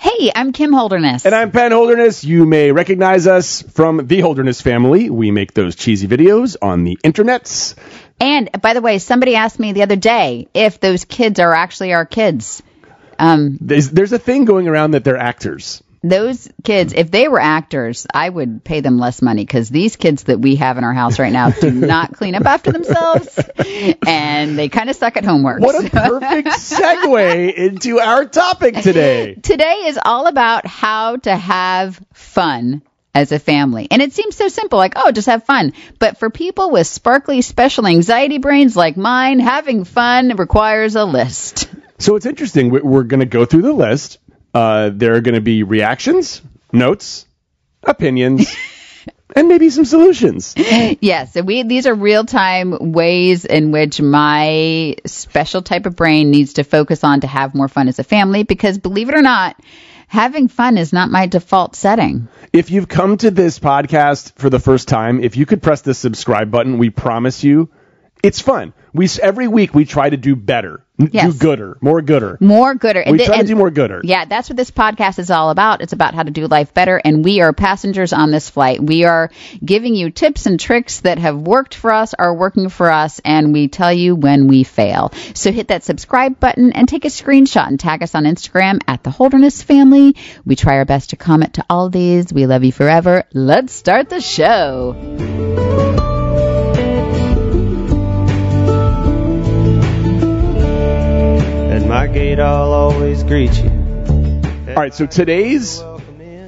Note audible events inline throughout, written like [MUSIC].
Hey, I'm Kim Holderness. And I'm Penn Holderness. You may recognize us from the Holderness family. We make those cheesy videos on the internets. And by the way, somebody asked me the other day if those kids are actually our kids. Um, There's, there's a thing going around that they're actors. Those kids, if they were actors, I would pay them less money because these kids that we have in our house right now do not clean up after themselves, and they kind of suck at homework. What a perfect segue into our topic today. [LAUGHS] Today is all about how to have fun as a family. And it seems so simple, like, oh, just have fun. But for people with sparkly special anxiety brains like mine, having fun requires a list. So it's interesting. We- We're going to go through the list. Uh, there are going to be reactions, notes, opinions, [LAUGHS] and maybe some solutions. Yes, we these are real time ways in which my special type of brain needs to focus on to have more fun as a family because believe it or not, having fun is not my default setting. If you've come to this podcast for the first time, if you could press the subscribe button, we promise you it's fun. We every week we try to do better, Yes. do gooder, more gooder. More gooder. We th- try to do more gooder. Yeah, that's what this podcast is all about. It's about how to do life better, and we are passengers on this flight. We are giving you tips and tricks that have worked for us, are working for us, and we tell you when we fail. So hit that subscribe button and take a screenshot and tag us on Instagram at the Holderness Family. We try our best to comment to all these. We love you forever. Let's start the show. My gate, I'll always greet you. All right, so today's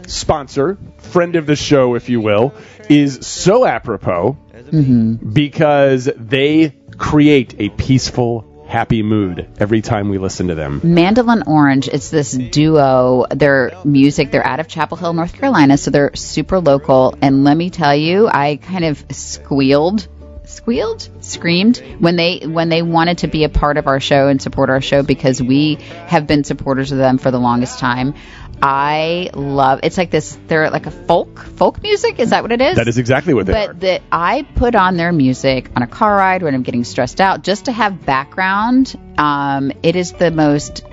sponsor, friend of the show, if you will, is so apropos mm-hmm. because they create a peaceful, happy mood every time we listen to them. Mandolin Orange, it's this duo. Their music, they're out of Chapel Hill, North Carolina, so they're super local. And let me tell you, I kind of squealed, squealed, screamed when they when they wanted to be a part of our show and support our show because we have been supporters of them for the longest time. I love it's like this. They're like a folk folk music. Is that what it is? That is exactly what they are. but that I put on their music on a car ride when I'm getting stressed out just to have background. Um, it is the most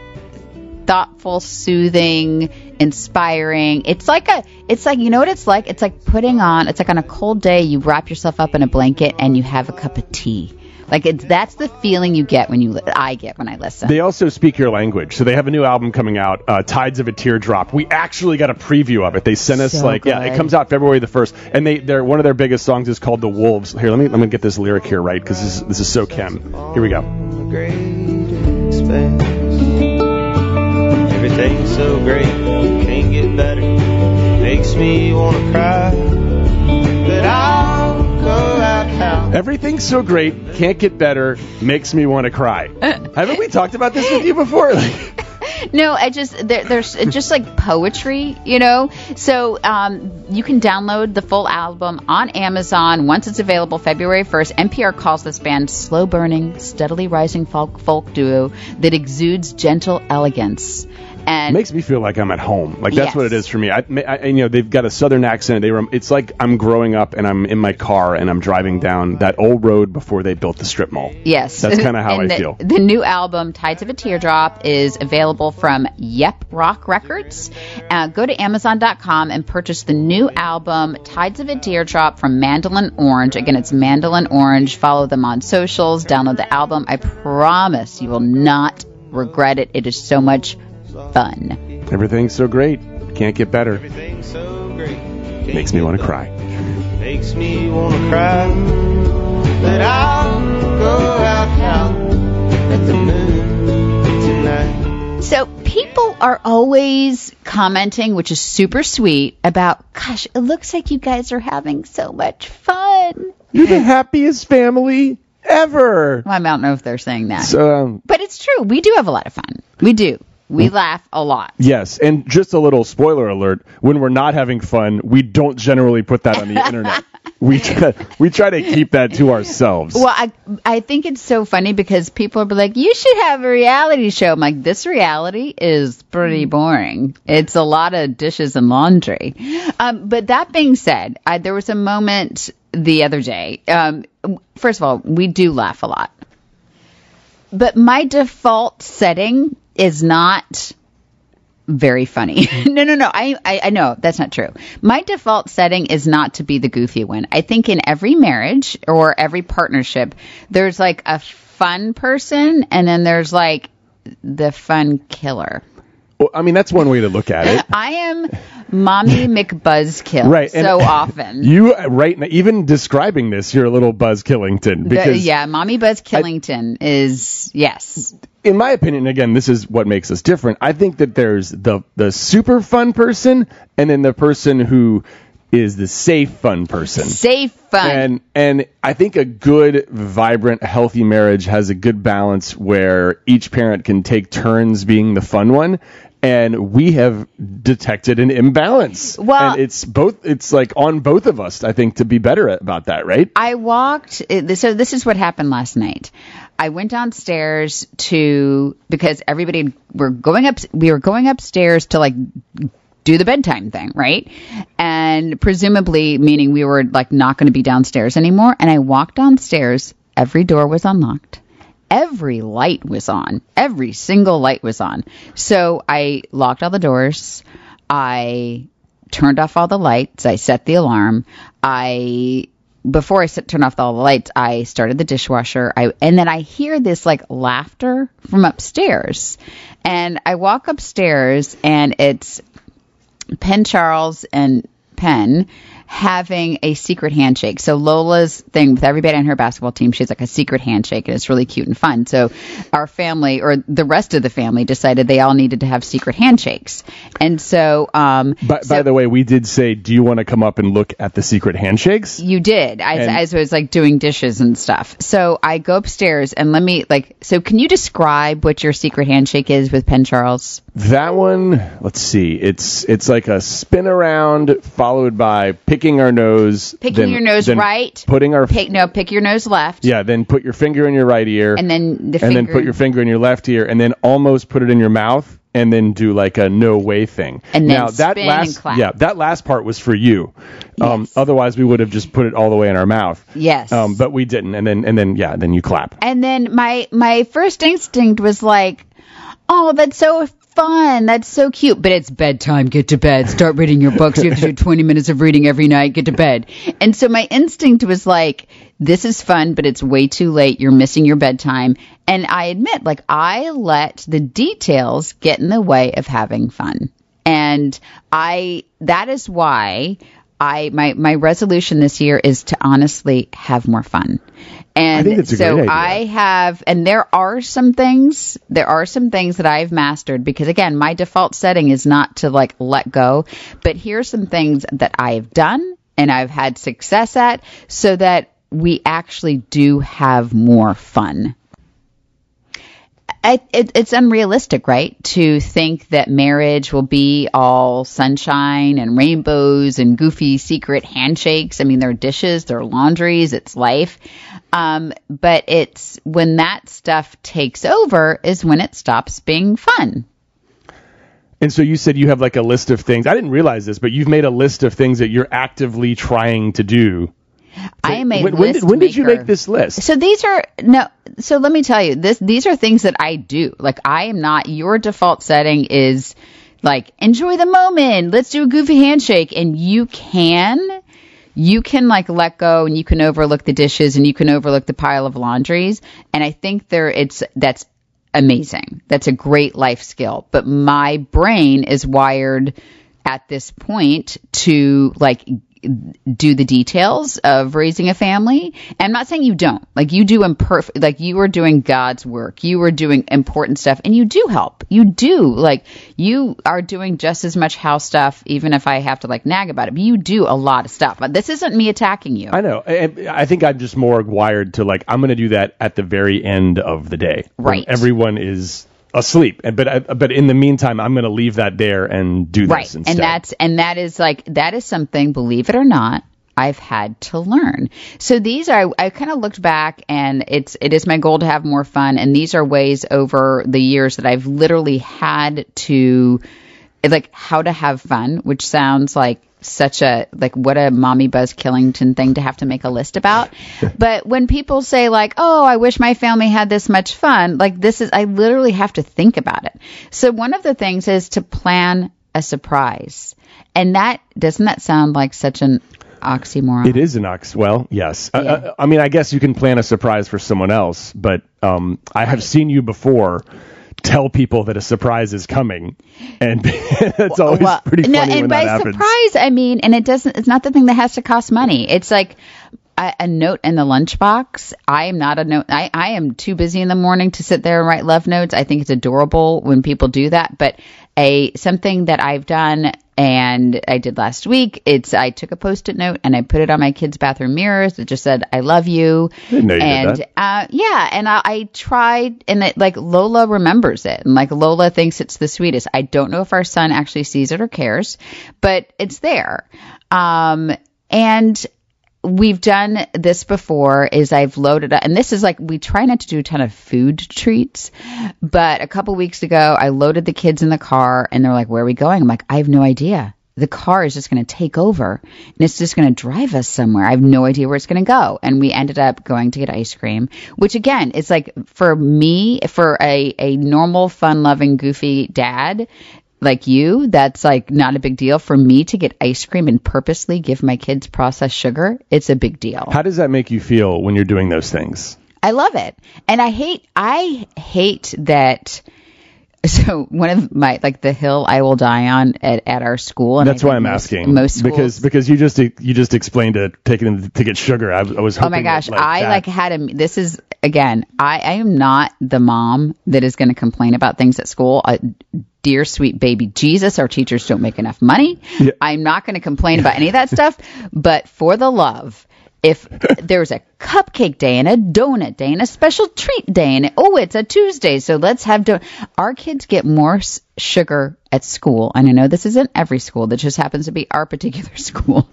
thoughtful, soothing, inspiring. It's like a, it's like, you know what it's like? It's like putting on, it's like on a cold day, you wrap yourself up in a blanket and you have a cup of tea. Like it's, that's the feeling you get when you, li- I get when I listen. They also speak your language. So they have a new album coming out, uh, Tides of a Teardrop. We actually got a preview of it. They sent us So like yeah, it comes out February the 1st and they they're one of their biggest songs is called The Wolves. Here, let me let me get this lyric here right cuz this is, this is so Kim. Here we go. On the great expanse. Everything's so great, can't get better. Makes me wanna cry. But I'll go out how. Everything's so great, can't get better, makes me want to cry. Haven't we talked about this with you before? Like, [LAUGHS] no, I just there, there's just like poetry, you know. So um, you can download the full album on Amazon once it's available February 1st. NPR calls this band slow burning, steadily rising folk folk duo that exudes gentle elegance. And makes me feel like I'm at home. Like that's Yes. what it is for me. I, I, you know, they've got a southern accent. They rem- it's like I'm growing up and I'm in my car and I'm driving down that old road before they built the strip mall. Yes. That's kinda how [LAUGHS] And I the, feel. The new album, Tides of a Teardrop, is available from Yep Rock Records. Uh, go to Amazon.com and purchase the new album, Tides of a Teardrop from Mandolin Orange. Again, it's Mandolin Orange. Follow them on socials. Download the album. I promise you will not regret it. It is so much fun. Everything's so great. Can't get better. Everything's so great. Makes me want to cry. Makes me wanna cry. But I'll go out out at the moon tonight. So people are always commenting, which is super sweet, about, gosh, it looks like you guys are having so much fun. You're the happiest family ever. Well, I don't know if they're saying that. So, um, but it's true. We do have a lot of fun. We do. We laugh a lot. yes, and just a little spoiler alert: when we're not having fun, we don't generally put that on the internet. [LAUGHS] We try, we try to keep that to ourselves. Well, I I think it's so funny because people are like, you should have a reality show. I'm like, this reality is pretty boring. It's a lot of dishes and laundry. Um, but that being said, I, there was a moment the other day. Um, first of all, we do laugh a lot, but my default setting is not very funny. [LAUGHS] no, no, no. I, I, I know that's not true. My default setting is not to be the goofy one. I think in every marriage or every partnership, there's like a fun person and then there's like the fun killer. Well, I mean, that's one way to look at it. [LAUGHS] I am mommy McBuzzkill Right, so often. You right now, even describing this, you're a little Buzz Killington The- yeah, mommy Buzz Killington is yes. in my opinion, again, this is what makes us different. I think that there's the the super fun person, and then the person who is the safe fun person. Safe fun. And and I think a good, vibrant, healthy marriage has a good balance where each parent can take turns being the fun one. And we have detected an imbalance. Well- and it's both. It's like on both of us. I think to be better about that, right? I walked. So this is what happened last night. I went downstairs to because everybody were going up. We were going upstairs to like do the bedtime thing, right? And presumably meaning we were like not going to be downstairs anymore. And I walked downstairs. Every door was unlocked. Every light was on. Every single light was on. So I locked all the doors. I turned off all the lights. I set the alarm. I before I set, turned off all the lights, I started the dishwasher. I and then I hear this like laughter from upstairs, and I walk upstairs and it's Penn Charles and Penn having a secret handshake. So Lola's thing with everybody on her basketball team, she's like a secret handshake and it's really cute and fun. So our family or the rest of the family decided they all needed to have secret handshakes. And so um By, so by the way, we did say, do you want to come up and look at the secret handshakes? you did as, And- as I was like doing dishes and stuff. So I go upstairs and let me like so can you describe what your secret handshake is with Penn Charles? That one, let's see. It's it's like a spin around followed by picking our nose, Picking then- your nose right. putting our Pick no, pick your nose left. yeah, then put your finger in your right ear, And then the finger and then put your finger in your left ear, and then almost put it in your mouth, and then do like a no way thing. And then now that last clap. yeah, that last part was for you. Um, otherwise, we would have just put it all the way in our mouth. Yes. Um, but we didn't, and then and then yeah, then you clap. And then my my first instinct was like, "Oh, that's so fun. That's so cute." But it's bedtime. Get to bed. Start reading your books. You have to do [LAUGHS] 20 minutes of reading every night. Get to bed. And so my instinct was like, "This is fun, but it's way too late. You're missing your bedtime." And I admit, like I let the details get in the way of having fun. And I that is why I my my resolution this year is to honestly have more fun. And I think that's a so. I have and there are some things there are some things that I've mastered because again my default setting is not to like let go but here's some things that I've done and I've had success at so that we actually do have more fun It, it's unrealistic, right? To think that marriage will be all sunshine and rainbows and goofy secret handshakes. I mean, there are dishes, there are laundries, it's life. Um, but it's when that stuff takes over is when it stops being fun. And so you said you have like a list of things. I didn't realize this, but you've made a list of things that you're actively trying to do. I am a when, when did, when did you make this list? So these are no. So let me tell you, this these are things that I do. Like I am not. Your default setting is like enjoy the moment. Let's do a goofy handshake, and you can. You can like let go and you can overlook the dishes and you can overlook the pile of laundries. And I think there it's that's amazing. That's a great life skill. But my brain is wired at this point to like do the details of raising a family. And I'm not saying you don't. Like you do imperfect like you are doing God's work. You are doing important stuff and you do help. You do. Like you are doing just as much house stuff even if I have to like nag about it. But you do a lot of stuff. But this isn't me attacking you. I know. I, I think I'm just more wired to like I'm going to do that at the very end of the day, Right. Everyone is asleep, and but I, but in the meantime, I'm going to leave that there and do this right instead. and that's and that is like that is something believe it or not I've had to learn. So these are I kind of looked back and it's it is my goal to have more fun and these are ways over the years that I've literally had to like how to have fun, which sounds like such a like what a mommy buzz killington thing to have to make a list about. [LAUGHS] But when people say like oh i wish my family had this much fun like this is i literally have to think about it. So one of the things is to plan a surprise. And that doesn't that sound like such an oxymoron? It is an ox. Well, yes. I- I, I mean, I guess you can plan a surprise for someone else, but um, I have seen you before tell people that a surprise is coming, and [LAUGHS] it's always Well, pretty funny no, when and that by happens. surprise, I mean, and it doesn't. It's not the thing that has to cost money. It's like a, a note in the lunchbox. I am not a note. I, I am too busy in the morning to sit there and write love notes. I think it's adorable when people do that, but a something that I've done and I did last week. It's I took a post-it note and I put it on my kids' bathroom mirrors. It just said "I love you." Didn't know you did and that. uh, yeah, and I, I tried, and it like Lola remembers it, and like Lola thinks it's the sweetest. I don't know if our son actually sees it or cares, but it's there. Um, and we've done this before is I've loaded up and this is like we try not to do a ton of food treats but a couple weeks ago I loaded the kids in the car and they're like where are we going? I'm like I have no idea. The car is just going to take over and it's just going to drive us somewhere. I have no idea where it's going to go. And we ended up going to get ice cream which again it's like for me for a a normal fun loving goofy dad like you, that's like not a big deal. For me to get ice cream and purposely give my kids processed sugar, it's a big deal. How does that make you feel when you're doing those things? I love it. And I hate, I hate that. So one of my, like the hill I will die on at, at our school. And That's I why I'm most- asking. Most schools, because because you just you just explained to taking them to get sugar. I, I was Oh my gosh, that, like, I that- like had a. This is again, I, I am not the mom that is going to complain about things at school. Uh, dear sweet baby Jesus, our teachers don't make enough money. I'm not going to complain about any of that stuff. But for the love, if there's a cupcake day and a donut day and a special treat day and oh, it's a Tuesday, so let's have don. Our kids get more s- sugar at school, and I know this isn't every school. That just happens to be our particular [LAUGHS] school.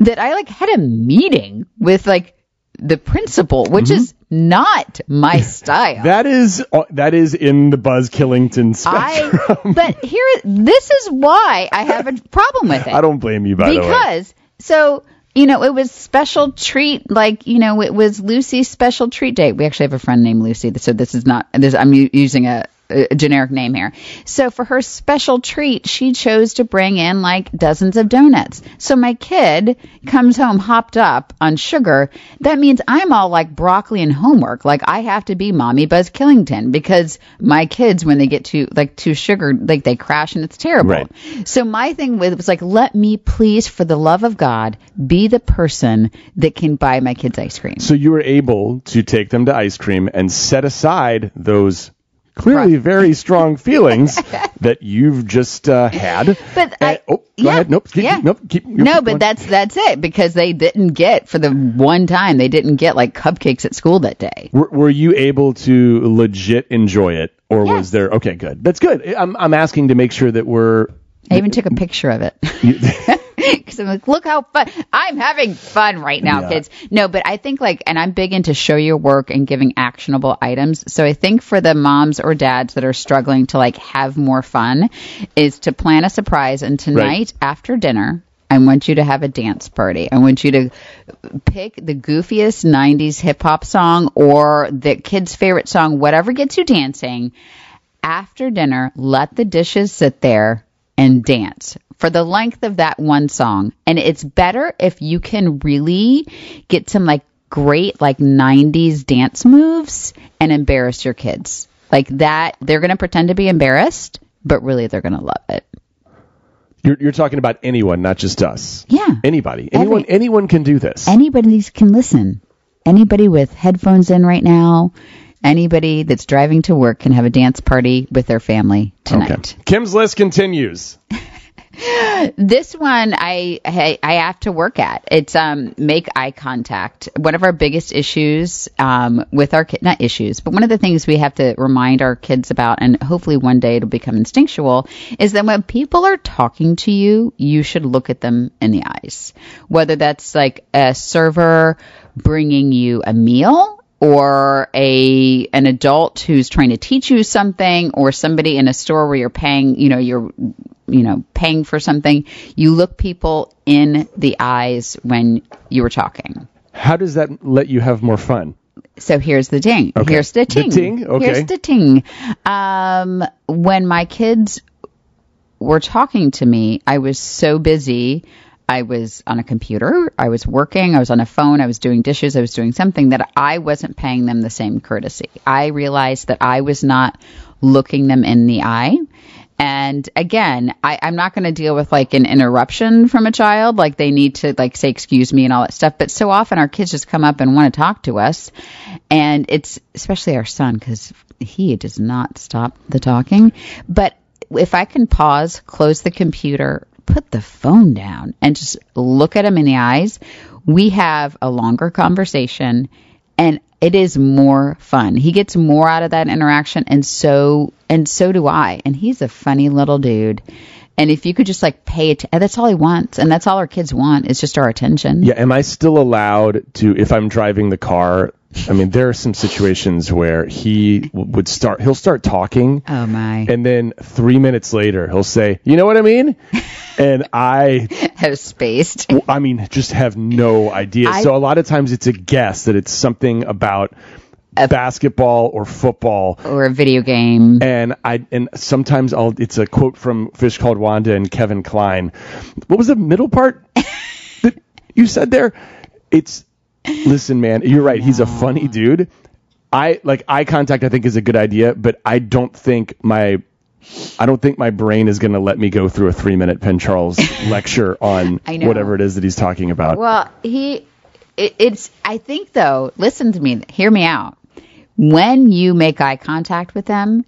That I like had a meeting with like the principal, which is not my [LAUGHS] style. Mm-hmm. That is uh, that is in the Buzz Killington spectrum. I [LAUGHS] but here this is why I have a problem with it. I don't blame you by the way. because so you know it was special treat like you know it was Lucy's special treat day. We actually have a friend named Lucy, so this is not this. I'm using a, a generic name here. So for her special treat, she chose to bring in like dozens of donuts. So my kid comes home hopped up on sugar. That means I'm all like broccoli and homework. Like I have to be mommy Buzz Killington because my kids when they get too like too sugar like they crash and it's terrible. Right. So my thing with was like, let me please, for the love of God, be the person that can buy my kids ice cream. So you were able to take them to ice cream and set aside those clearly very strong [LAUGHS] feelings [LAUGHS] that you've just uh, had. But Uh, I, oh, go yeah, ahead. Nope. Keep, yeah. Nope. Keep, you no, but going. that's that's it because they didn't get for the one time they didn't get like cupcakes at school that day. Were, were you able to legit enjoy it, or was there? Okay, good. That's good. I'm I'm asking to make sure that we're. I even took a picture of it. Because [LAUGHS] I'm like, look how fun. I'm having fun right now, Yeah. kids. No, but I think like, and I'm big into show your work and giving actionable items. So I think for the moms or dads that are struggling to like have more fun is to plan a surprise. And tonight after dinner, I want you to have a dance party. I want you to pick the goofiest 90s hip hop song or the kid's favorite song, whatever gets you dancing after dinner, let the dishes sit there and dance for the length of that one song. And it's better if you can really get some like great like 90s dance moves and embarrass your kids. Like that, they're going to pretend to be embarrassed, but really they're going to love it. You're you're talking about anyone, not just us. Yeah. Anybody. Anyone. Every- anyone can do this. Anybody can listen. Anybody with headphones in right now, anybody that's driving to work can have a dance party with their family tonight. Okay. Kim's list continues. [LAUGHS] This one I, I I have to work at. It's um make eye contact. One of our biggest issues um with our kid not issues, but one of the things we have to remind our kids about and hopefully one day it'll become instinctual is that when people are talking to you, you should look at them in the eyes. Whether that's like a server bringing you a meal or a an adult who's trying to teach you something or somebody in a store where you're paying, you know, you're you know, paying for something, you look people in the eyes when you were talking. How does that let you have more fun? So here's the ding. Okay. Here's the The ting. ting, okay. Here's the ting. Um, when my kids were talking to me, I was so busy. I was on a computer. I was working. I was on a phone. I was doing dishes. I was doing something that I wasn't paying them the same courtesy. I realized that I was not looking them in the eye. And again, I, I'm not going to deal with like an interruption from a child. Like they need to like say, excuse me and all that stuff. But so often our kids just come up and want to talk to us. And it's especially our son because he does not stop the talking. But if I can pause, close the computer, put the phone down and just look at him in the eyes, we have a longer conversation and it is more fun. He gets more out of that interaction and so and so do I. And he's a funny little dude. And if you could just like pay it, that's all he wants, and that's all our kids want is just our attention. Yeah, am I still allowed to if I'm driving the car? I mean, there are some situations where he would start. He'll start talking, Oh my! and then three minutes later, he'll say, "You know what I mean?" [LAUGHS] and I, Have spaced. I mean, just have no idea. I- so a lot of times it's a guess that it's something about a, basketball or football. or a video game. And I and sometimes I'll it's a quote from Fish Called Wanda and Kevin Kline. What was the middle part [LAUGHS] that you said there? It's listen, man, you're right. He's a funny dude. I like eye contact. I think is a good idea, but I don't think my I don't think my brain is going to let me go through a three minute Penn Charles [LAUGHS] lecture on whatever it is that he's talking about. Well, he, it, it's, I think though, listen to me, hear me out. When you make eye contact with them,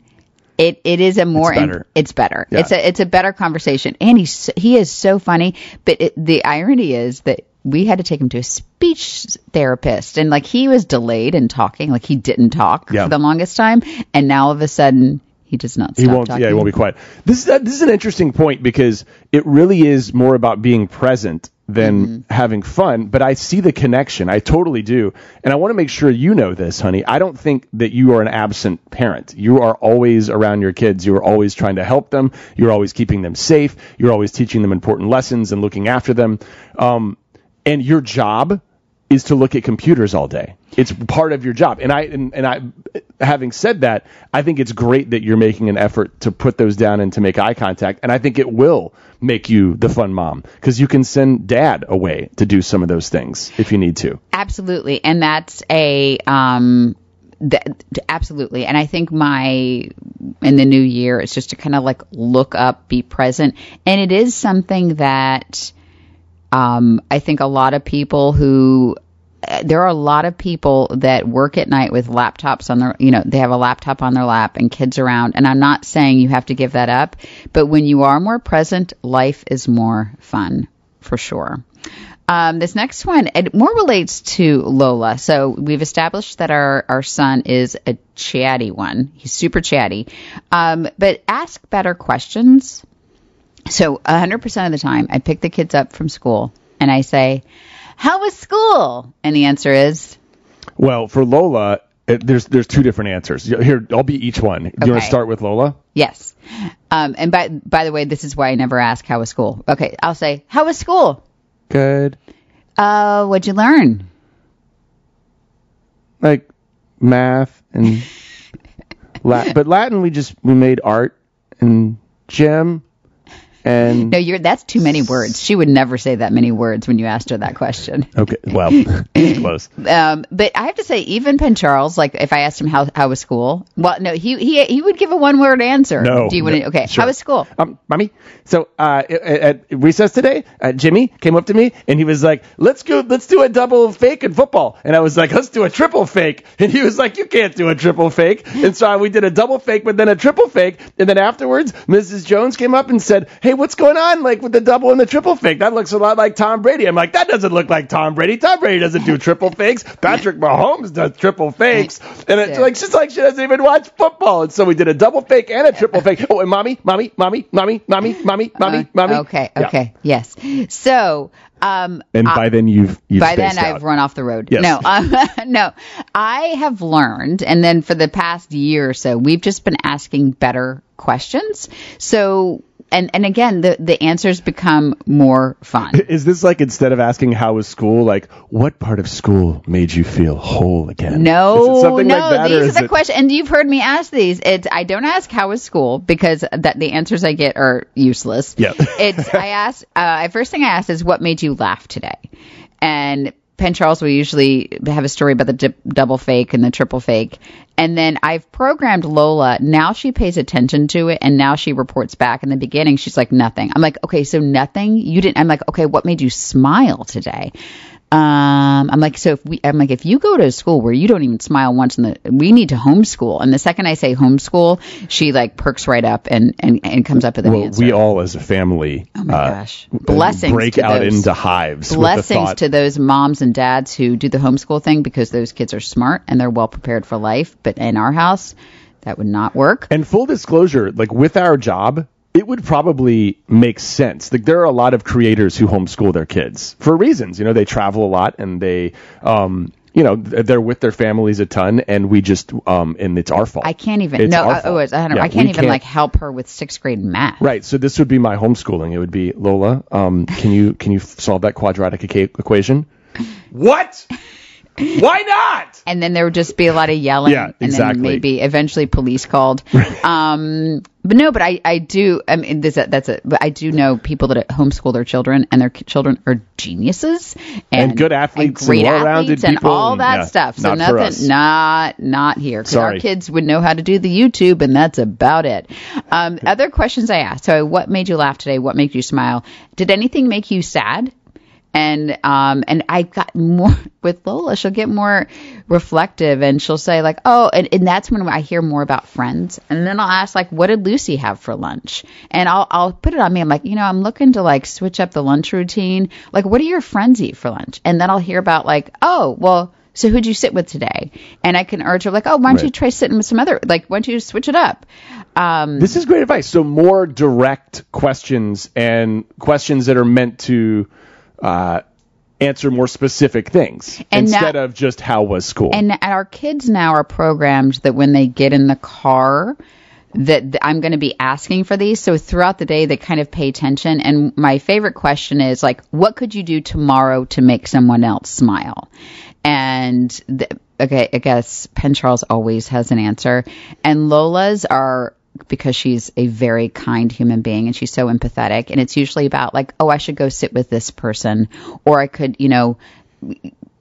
it, it is a more, It's better. it's better. Yeah. It's a, it's a better conversation. And he's, he is so funny, but it, the irony is that we had to take him to a speech therapist and like he was delayed in talking, like he didn't talk Yeah. for the longest time. And now all of a sudden he does not he won't. talking. Yeah, he won't be quiet. This is this is an interesting point because it really is more about being present than Mm-hmm. having fun. But I see the connection. I totally do, and I want to make sure you know this, honey. I don't think that you are an absent parent. You are always around your kids. You are always trying to help them. You're always keeping them safe. You're always teaching them important lessons and looking after them. Um, and your job is to look at computers all day. It's part of your job. And I and, and I having said that, I think it's great that you're making an effort to put those down and to make eye contact. And I think it will make you the fun mom because you can send dad away to do some of those things if you need to. Absolutely, and that's a um, that, absolutely. And I think my in the new year is just to kind of like look up, be present, and it is something that um, I think a lot of people who uh, there are a lot of people that work at night with laptops on their, you know, they have a laptop on their lap and kids around. And I'm not saying you have to give that up, but when you are more present, life is more fun for sure. Um, this next one, it more relates to Lola. So we've established that our, our son is a chatty one. He's super chatty. Um, but ask better questions. So 100% of the time, I pick the kids up from school and I say, How was school? And the answer is, Well, for Lola, it, there's there's two different answers. Here, I'll be each one. Do you want to start with Lola? Yes. Um, and by, by the way, this is why I never ask, How was school? Okay, I'll say, How was school? Good. Uh, what'd you learn? Like math and [LAUGHS] Latin, but Latin we just we made art and gym and No, you're, that's too many words. She would never say that many words when you asked her that question. okay. Well, [LAUGHS] close. Um, but I have to say, even Penn Charles, like if I asked him how how was school, well, no, he he he would give a one word answer. No. do you want to? Okay, sure. how was school? Um, mommy. So uh, at, at recess today, uh, Jimmy came up to me and he was like, "Let's go. Let's do a double fake in football." And I was like, "Let's do a triple fake." [LAUGHS] And he was like, "You can't do a triple fake." And so we did a double fake, but then a triple fake. And then afterwards, Mrs. Jones came up and said, "Hey, what's going on? Like with the double and the triple fake? That looks a lot like Tom Brady." I'm like, "That doesn't look like Tom Brady. Tom Brady doesn't do triple fakes. Patrick Mahomes does triple fakes." [LAUGHS] And it's Yeah. like she's like she doesn't even watch football. And so we did a double fake and a triple fake. Oh, and mommy, mommy, mommy, mommy, mommy, mommy, mommy, Uh, mommy. Okay, Yeah. okay, yes. So, um, And by then you've you've by then spaced I've out. run off the road. Yes. No, um, [LAUGHS] no. I have learned, and then for the past year or so, we've just been asking better questions. So, and and again, the the answers become more fun. [LAUGHS] Is this like instead of asking how was school, like what part of school made you feel whole again? No, no, like these are the it- questions, and you've heard me ask these. It's I don't ask how was school because that the answers I get are useless. Yeah. it's I ask. Uh, first thing I ask is what made you laugh today, and Penn Charles will usually have a story about the dip, double fake and the triple fake, and then I've programmed Lola. Now she pays attention to it, and now she reports back. In the beginning, she's like nothing. I'm like, okay, so nothing. You didn't. I'm like, okay, what made you smile today? Um, I'm like, so if we, I'm like, if you go to a school where you don't even smile once in the, we need to homeschool. And the second I say homeschool, she like perks right up and, and, and comes up with an Well, answer. we all as a family Oh my uh, gosh. Blessings break out those- into hives. with the Blessings to those moms and dads who do the homeschool thing because those kids are smart and they're well prepared for life. But in our house, that would not work. And full disclosure, like with our job, it would probably make sense. Like there are a lot of creators who homeschool their kids for reasons. You know, they travel a lot and they, um, you know, they're with their families a ton, and we just, um, and it's our fault. I can't even, It's no, our I, oh, fault. it's 100 Yeah, I can't we even like help her with sixth grade math. Right. So this would be my homeschooling. It would be Lola. Um, can you can you solve that quadratic equa- equation? What? Why not? and then there would just be a lot of yelling Yeah, and exactly. then maybe eventually police called. [LAUGHS] Um but no but i i do i mean this that's it but i do know people that homeschool their children and their children are geniuses and, And good athletes and great well-rounded athletes and people, all that yeah, stuff. So not for us. nothing not not here because our kids would know how to do the youtube and that's about it. Um other questions i asked. So what made you laugh today? What made you smile? Did anything make you sad and um and I got more [LAUGHS] with Lola. She'll get more reflective, and she'll say like, "Oh," and, and that's when I hear more about friends. And then I'll ask like, "What did Lucy have for lunch?" And I'll I'll put it on me. I'm like, you know, I'm looking to like switch up the lunch routine. Like, what do your friends eat for lunch? And then I'll hear about like, "Oh, well." So who'd you sit with today? And I can urge her like, oh, why don't you try sitting with some other like, why don't you switch it up? Um, This is great advice. So more direct questions and questions that are meant to uh, answer more specific things And instead of just how was school. And our kids now are programmed that when they get in the car, that I'm going to be asking for these. So throughout the day, they kind of pay attention. And my favorite question is like, what could you do tomorrow to make someone else smile? And th- okay, I guess Penn Charles always has an answer. And Lola's are because she's a very kind human being and she's so empathetic. And it's usually about like, oh, I should go sit with this person, or I could, you know,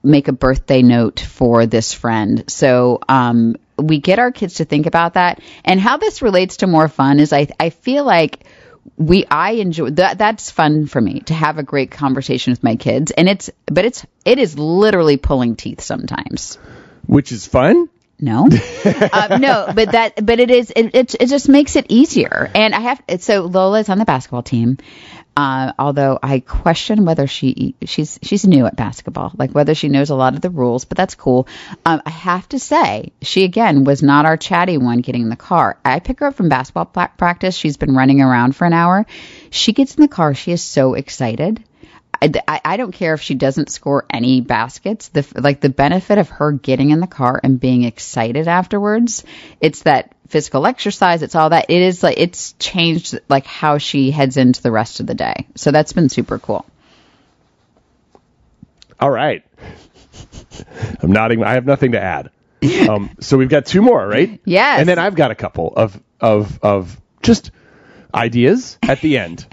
make a birthday note for this friend. So um, we get our kids to think about that. And how this relates to more fun is I, I feel like we I enjoy that that's fun for me to have a great conversation with my kids and it's but it's it is literally pulling teeth sometimes. Which is fun. No, [LAUGHS] uh, no, but that, but it is, it, it, it just makes it easier. And I have, so Lola is on the basketball team. Uh, although I question whether she, she's, she's new at basketball, like whether she knows a lot of the rules, but that's cool. Um, I have to say, she again was not our chatty one getting in the car. I pick her up from basketball practice. She's been running around for an hour. She gets in the car. She is so excited. I, I, I don't care if she doesn't score any baskets. The like the benefit of her getting in the car and being excited afterwards. It's that physical exercise. It's all that. It is like it's changed like how she heads into the rest of the day. So that's been super cool. All right. I'm nodding. I have nothing to add. Um, so we've got two more, right? [LAUGHS] Yes. And then I've got a couple of of of just ideas at the end.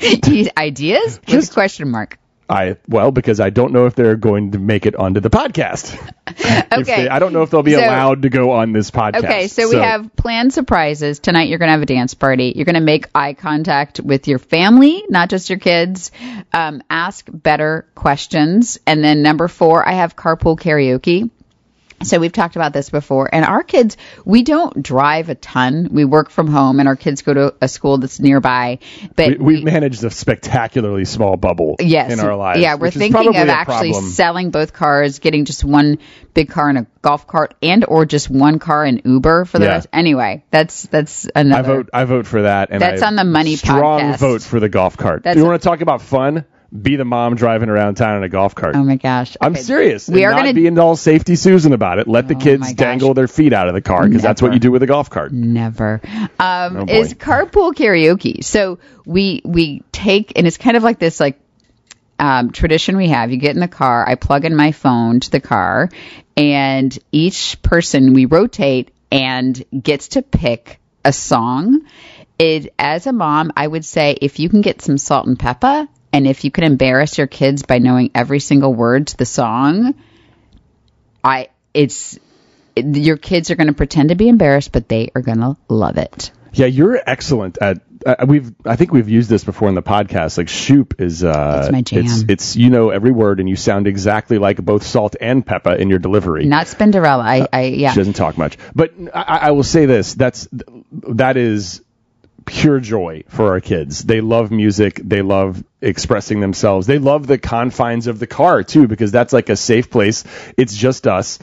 [LAUGHS] Ideas? Just question mark. I well because I don't know if they're going to make it onto the podcast. [LAUGHS] Okay. they- I don't know if they'll be So- allowed to go on this podcast. Okay, so, we have planned surprises. Tonight you're going to have a dance party. You're going to make eye contact with your family, not just your kids. Um, ask better questions. And then number four, I have carpool karaoke. So we've talked about this before, and our kids, we don't drive a ton. We work from home, and our kids go to a school that's nearby. But we, we've managed a spectacularly small bubble Yes. in our lives. Yeah, we're thinking of actually problem. selling both cars, getting just one big car and a golf cart, and or just one car and Uber for the Yeah. rest. Anyway, that's that's another I vote. I vote for that. And That's I on the Money strong podcast. vote for the golf cart. That's- you want to talk about fun? Be the mom driving around town in a golf cart. Oh my gosh! I'm serious. We and are not going to be being all safety Susan about it. Let the Oh kids dangle their feet out of the car because that's what you do with a golf cart. never um, Oh, is carpool karaoke. So we we take and it's kind of like this like um, tradition we have. You get in the car, I plug in my phone to the car, and each person we rotate and gets to pick a song. It as a mom, I would say if you can get some Salt-N-Pepa, and if you can embarrass your kids by knowing every single word to the song, I it's your kids are going to pretend to be embarrassed, but they are going to love it. Yeah, you're excellent at. Uh, we've. I think we've used this before in the podcast. Like Shoop is. Uh, my jam. It's, it's you know every word and you sound exactly like both Salt-N-Pepa in your delivery. Not Spinderella. I, I yeah. She doesn't talk much, but I, I will say this: that's that is pure joy for our kids. They love music. They love expressing themselves. They love the confines of the car too, because that's like a safe place. It's just us,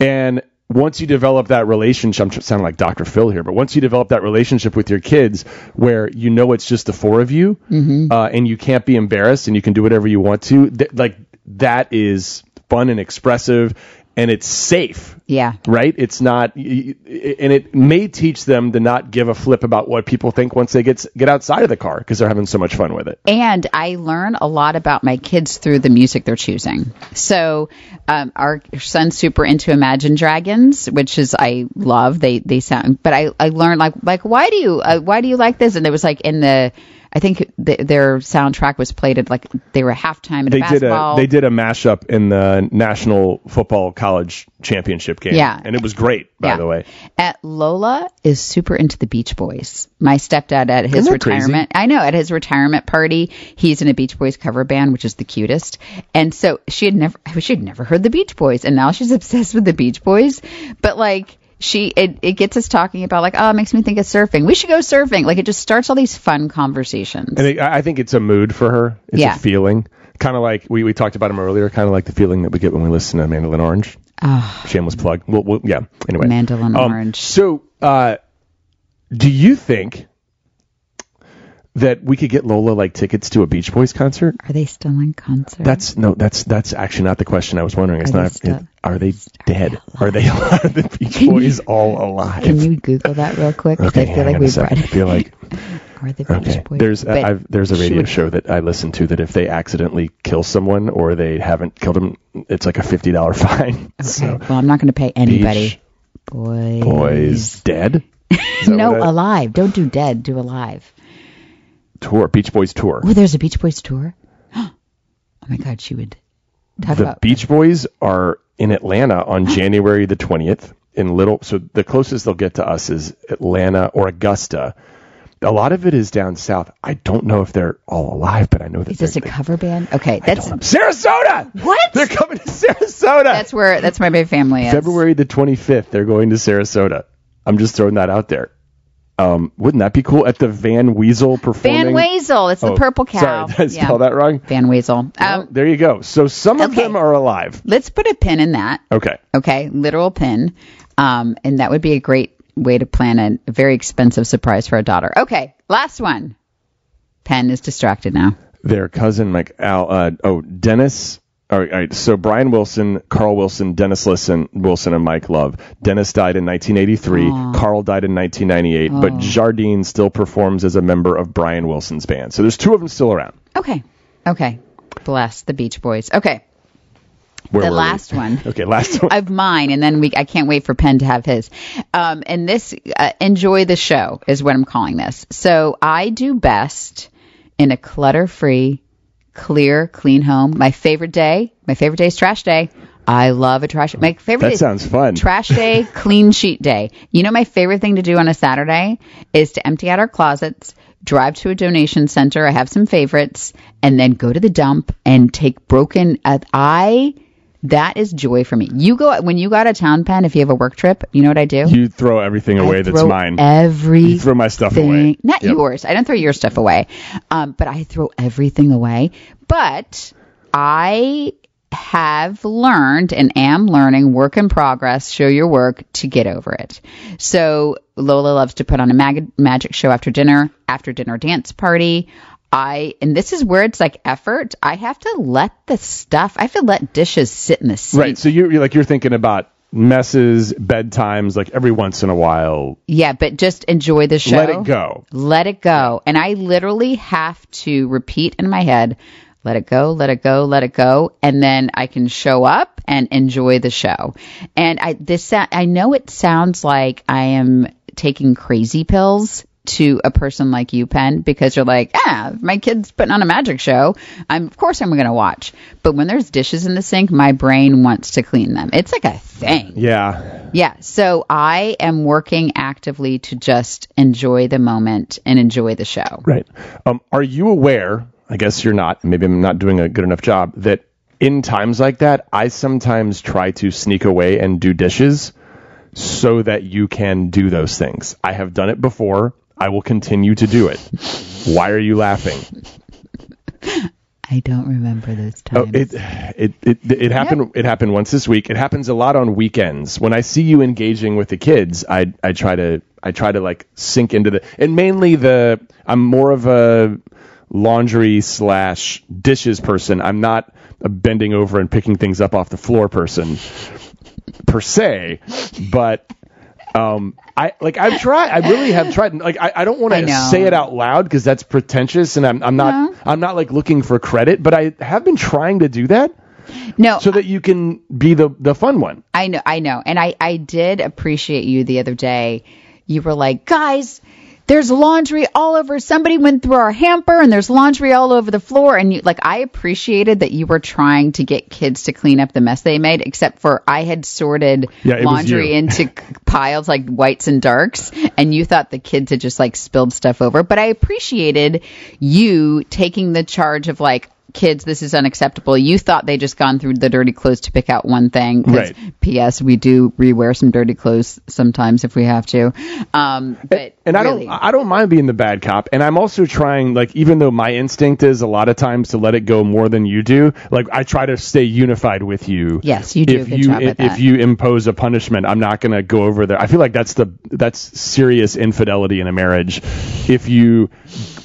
and once you develop that relationship, I'm sounding like Dr. Phil here, but once you develop that relationship with your kids where you know it's just the four of you, uh, and you can't be embarrassed and you can do whatever you want to, th- like that is fun and expressive and it's safe Yeah. right? It's not, and it may teach them to not give a flip about what people think once they get get outside of the car because they're having so much fun with it. And I learn a lot about my kids through the music they're choosing. So, um, our son's super into Imagine Dragons, which is I love. They they sound, but I I learned like like why do you uh, why do you like this? And it was like in the. I think th- their soundtrack was played at like they were halftime at They a did basketball. a they did a mashup in the National Football College Championship game, Yeah. and it was great. By Yeah. the way, At Lola is super into the Beach Boys. My stepdad at his Isn't crazy? retirement, I know at his retirement party, he's in a Beach Boys cover band, which is the cutest. And so she had never, she had never heard the Beach Boys, and now she's obsessed with the Beach Boys. But like she, it, it gets us talking about like, oh, it makes me think of surfing. We should go surfing. Like it just starts all these fun conversations. and it, I I think it's a mood for her. It's Yeah. a feeling, kind of like we, we talked about him earlier. Kind of like the feeling that we get when we listen to Mandolin Orange. Ah. Shameless plug. Well, well, yeah. Anyway, Mandolin Um, Orange. So, uh, do you think that we could get Lola like tickets to a Beach Boys concert? Are they still in concert? That's no, that's that's actually not the question I was wondering. It's Are they still- are they dead? Are they are [LAUGHS] the Beach Boys all alive? Can you Google that real quick? okay, I feel like a we've read I feel like [LAUGHS] Are the Beach okay. Boys? There's I've, there's a radio would- show that I listen to that if they accidentally kill someone or they haven't killed them, it's like a fifty dollar [LAUGHS] fine. Okay. So well, I'm not going to pay anybody. Beach Boys. Boys dead. No, alive. Don't do dead. Do alive. Tour. Beach Boys tour. Oh, there's a Beach Boys tour. [GASPS] Oh my God, she would talk the about Beach Boys are in Atlanta on [GASPS] January the 20th. in little. So the closest they'll get to us is Atlanta or Augusta. A lot of it is down south. I don't know if they're all alive, but I know that Is this a they're, cover band? Okay, that's Sarasota. What? They're coming to Sarasota. that's where that's where my family is. February the 25th. They're going to Sarasota. I'm just throwing that out there. Um, wouldn't that be cool at the Van Wezel performing? Van Wezel. It's the Oh, purple cow. Sorry, [LAUGHS] did I spell that wrong? Van Wezel. Well, Um, there you go. So some of okay. them are alive. let's put a pin in that. Okay. Okay, literal pin. Um, and that would be a great way to plan a, a very expensive surprise for a daughter. Okay, last one. Penn is distracted now. Their cousin, Mike Al. Uh, oh, Dennis. All right, all right. So Brian Wilson, Carl Wilson, Dennis Listen, Wilson, and Mike Love. Dennis died in 1983. Carl died in 1998. But Jardine still performs as a member of Brian Wilson's band. So there's two of them still around. Okay, okay. Bless the Beach Boys. Okay, Where the were we? last one. [LAUGHS] Okay, last one. of mine, and then we. I can't wait for Penn to have his. Um, and this, uh, enjoy the show is what I'm calling this. So I do best in a clutter-free, clear, clean home. My favorite day. My favorite day is trash day. I love a trash. My favorite. That day sounds fun. Trash day, [LAUGHS] clean sheet day. You know, my favorite thing to do on a Saturday is to empty out our closets, drive to a donation center. I have some favorites, and then go to the dump and take broken. Uh, I that is joy for me. You go when you go out of town, Penn. If you have a work trip, you know what I do? You throw everything away I that's mine. Every You throw my stuff away. Not Yep. yours. I don't throw your stuff away. Um, but I throw everything away. But I have learned and am learning work in progress, show your work to get over it. So Lola loves to put on a mag- magic show after dinner, after dinner dance party. I, and this is where it's like effort. I have to let the stuff, I have to let dishes sit in the sink. Right. So you're, you're like you're thinking about messes, bedtimes, like every once in a while. Yeah, but just enjoy the show. Let it go. Let it go. And I literally have to repeat in my head, let it go, let it go, let it go. And then I can show up and enjoy the show. And I, this, I know it sounds like I am taking crazy pills to a person like you, Penn, because you're like, ah, my kid's putting on a magic show. I'm, of course I'm going to watch. But when there's dishes in the sink, my brain wants to clean them. It's like a thing. Yeah. Yeah. So I am working actively to just enjoy the moment and enjoy the show. Right. Um, are you aware? I guess you're not. Maybe I'm not doing a good enough job. That in times like that, I sometimes try to sneak away and do dishes so that you can do those things. I have done it before. I will continue to do it. Why are you laughing? I don't remember those Oh, times. it it it it happened. It happened once this week. It happens a lot on weekends. When I see you engaging with the kids, I I try to I try to like sink into the and mainly the I'm more of a laundry slash dishes person. I'm not a bending over and picking things up off the floor person per se, but um, I like I've tried. I really have tried. Like I, I don't want to say it out loud because that's pretentious, and I'm I'm not I'm not like looking for credit, but I have been trying to do that no, so that you can be the the fun one. I know, I know. And I, I did appreciate you the other day. You were like, guys, there's laundry all over. Somebody went through our hamper and there's laundry all over the floor. And you, like, I appreciated that you were trying to get kids to clean up the mess they made, except for I had sorted Yeah, laundry into [LAUGHS] piles like whites and darks. And you thought the kids had just like spilled stuff over. But I appreciated you taking the charge of like, kids, this is unacceptable. You thought they just gone through the dirty clothes to pick out one thing. Right. P.S. We do rewear some dirty clothes sometimes if we have to. Um, but And I really, don't I don't mind being the bad cop. And I'm also trying like even though my instinct is a lot of times to let it go more than you do, like I try to stay unified with you. Yes, you do a If good you if that. you impose a punishment, I'm not going to go over there. I feel like that's the that's serious infidelity in a marriage. If you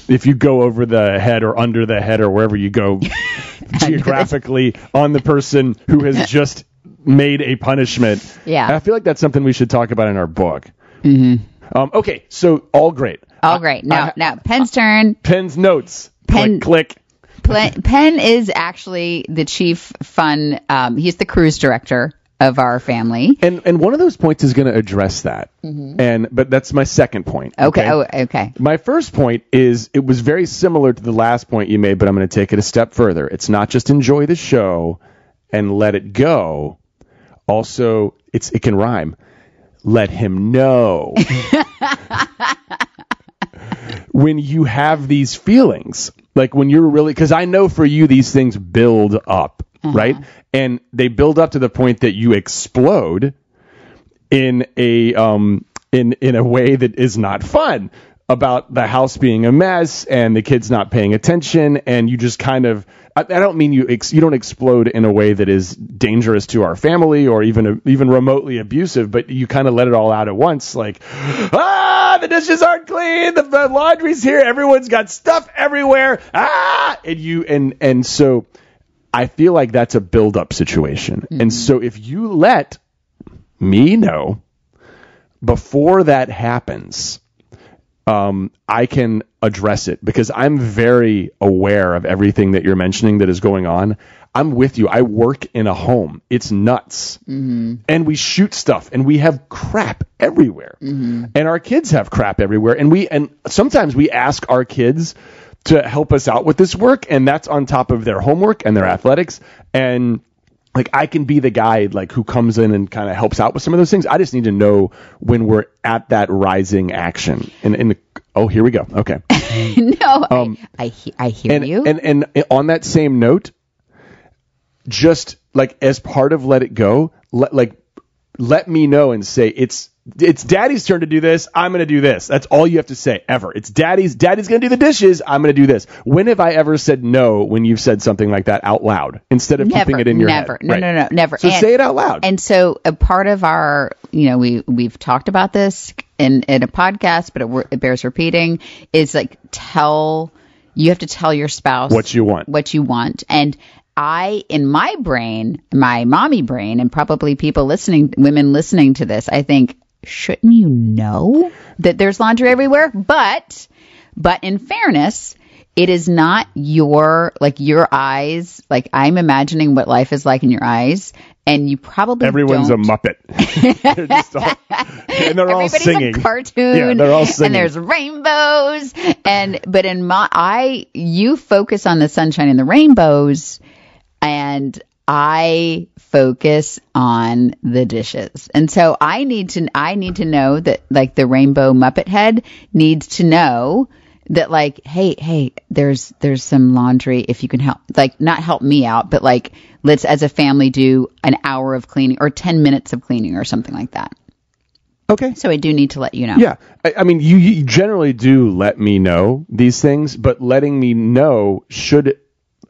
if you go over the head or under the head or wherever you go [LAUGHS] geographically on the person who has [LAUGHS] just made a punishment. Yeah. I feel like that's something we should talk about in our book. Mm-hmm. Um, okay, so all great. All great. Now, I- now Penn's turn. Pens notes. Pen- click, click. Pen, Penn is actually the chief fun. Um, he's the cruise director of our family. And and one of those points is going to address that. And but that's my second point. Mm-hmm. Okay. Oh, okay. My first point is it was very similar to the last point you made, but I'm going to take it a step further. It's not just enjoy the show and let it go. Also, it's it can rhyme. let him know. [LAUGHS] when you have these feelings, like when you're really, because I know for you, these things build up, right? And they build up to the point that you explode in a um in in a way that is not fun about the house being a mess and the kids not paying attention and you just kind of I, I don't mean you ex, you don't explode in a way that is dangerous to our family or even even remotely abusive but you kind of let it all out at once like ah the dishes aren't clean the, the laundry's here everyone's got stuff everywhere ah! And you and and so I feel like that's a build up situation and mm-hmm. so if you let me know before that happens, um, I can address it because I'm very aware of everything that you're mentioning that is going on. I'm with you. I work in a home. It's nuts. Mm-hmm. And we shoot stuff and we have crap everywhere. Mm-hmm. And our kids have crap everywhere. And we, and sometimes we ask our kids to help us out with this work. And that's on top of their homework and their athletics. And like I can be the guy like who comes in and kind of helps out with some of those things. I just need to know when we're at that rising action. And, and oh, here we go. Okay. [LAUGHS] no, I, I, I hear Um, and, you. and and on that same note, just like as part of let it go, let like let me know and say it's it's daddy's turn to do this. I'm going to do this. That's all you have to say ever. It's daddy's daddy's going to do the dishes. I'm going to do this. When have I ever said no when you've said something like that out loud instead of keeping it in your never. head? Never. No, no, no, never. So And- say it out loud. And so a part of our, you know, we we've talked about this in in a podcast, but it, it bears repeating. Is like tell you have to tell your spouse What you want. what you want, and I in my brain, my mommy brain, and probably people listening, women listening to this, I think shouldn't you know that there's laundry everywhere? But but in fairness. It is not your like your eyes. Like I'm imagining what life is like in your eyes, and you probably Everyone's don't. a muppet. [LAUGHS] they're just all, and they're all singing. a cartoon. Yeah, they're all singing. And there's rainbows. And but in my I you focus on the sunshine and the rainbows and I focus on the dishes. And so I need to I need to know that like the rainbow muppet head needs to know that like hey hey there's there's some laundry if you can help like not help me out but like let's as a family do an hour of cleaning or 10 minutes of cleaning or something like that. okay. So I do need to let you know. Yeah, I, I mean, you, you generally do let me know these things, but letting me know should.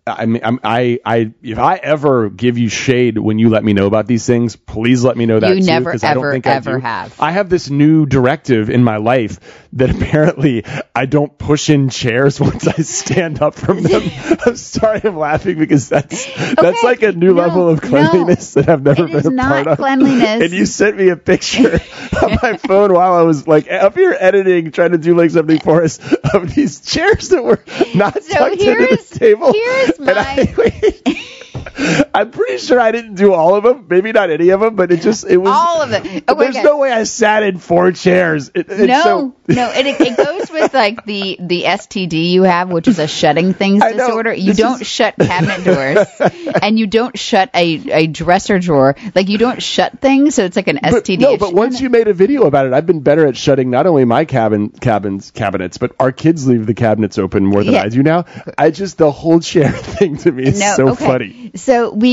I mean, I'm, I, I, if I ever give you shade when you let me know about these things, please let me know that You too, never, 'cause I don't ever, think I ever do. have. I have this new directive in my life that [LAUGHS] apparently I don't push in chairs [LAUGHS] once I stand up from them. [LAUGHS] I'm sorry, I'm laughing because that's that's like a new no, level of no. cleanliness that I've never been a not part of. cleanliness. And you sent me a picture on my phone while I was like up here editing, trying to do like something for us of these chairs that were not So tucked into the table. here's And I- my- [LAUGHS] I'm pretty sure I didn't do all of them, maybe not any of them, but it just it was All of it. Oh, There's okay. no way I sat in four chairs. It, No, so- no, and it, it goes with like the the STD you have, which is a shutting things [LAUGHS] I know. disorder. You don't is- shut cabinet doors, [LAUGHS] and you don't shut a, a dresser drawer. Like you don't shut things, so it's like an But, STD. no, but once you made a video about it, I've been better at shutting not only my cabin cabins cabinets, but our kids leave the cabinets open more than Yeah. I do now. I just the whole chair [LAUGHS] thing to me is no, so okay. funny. So we,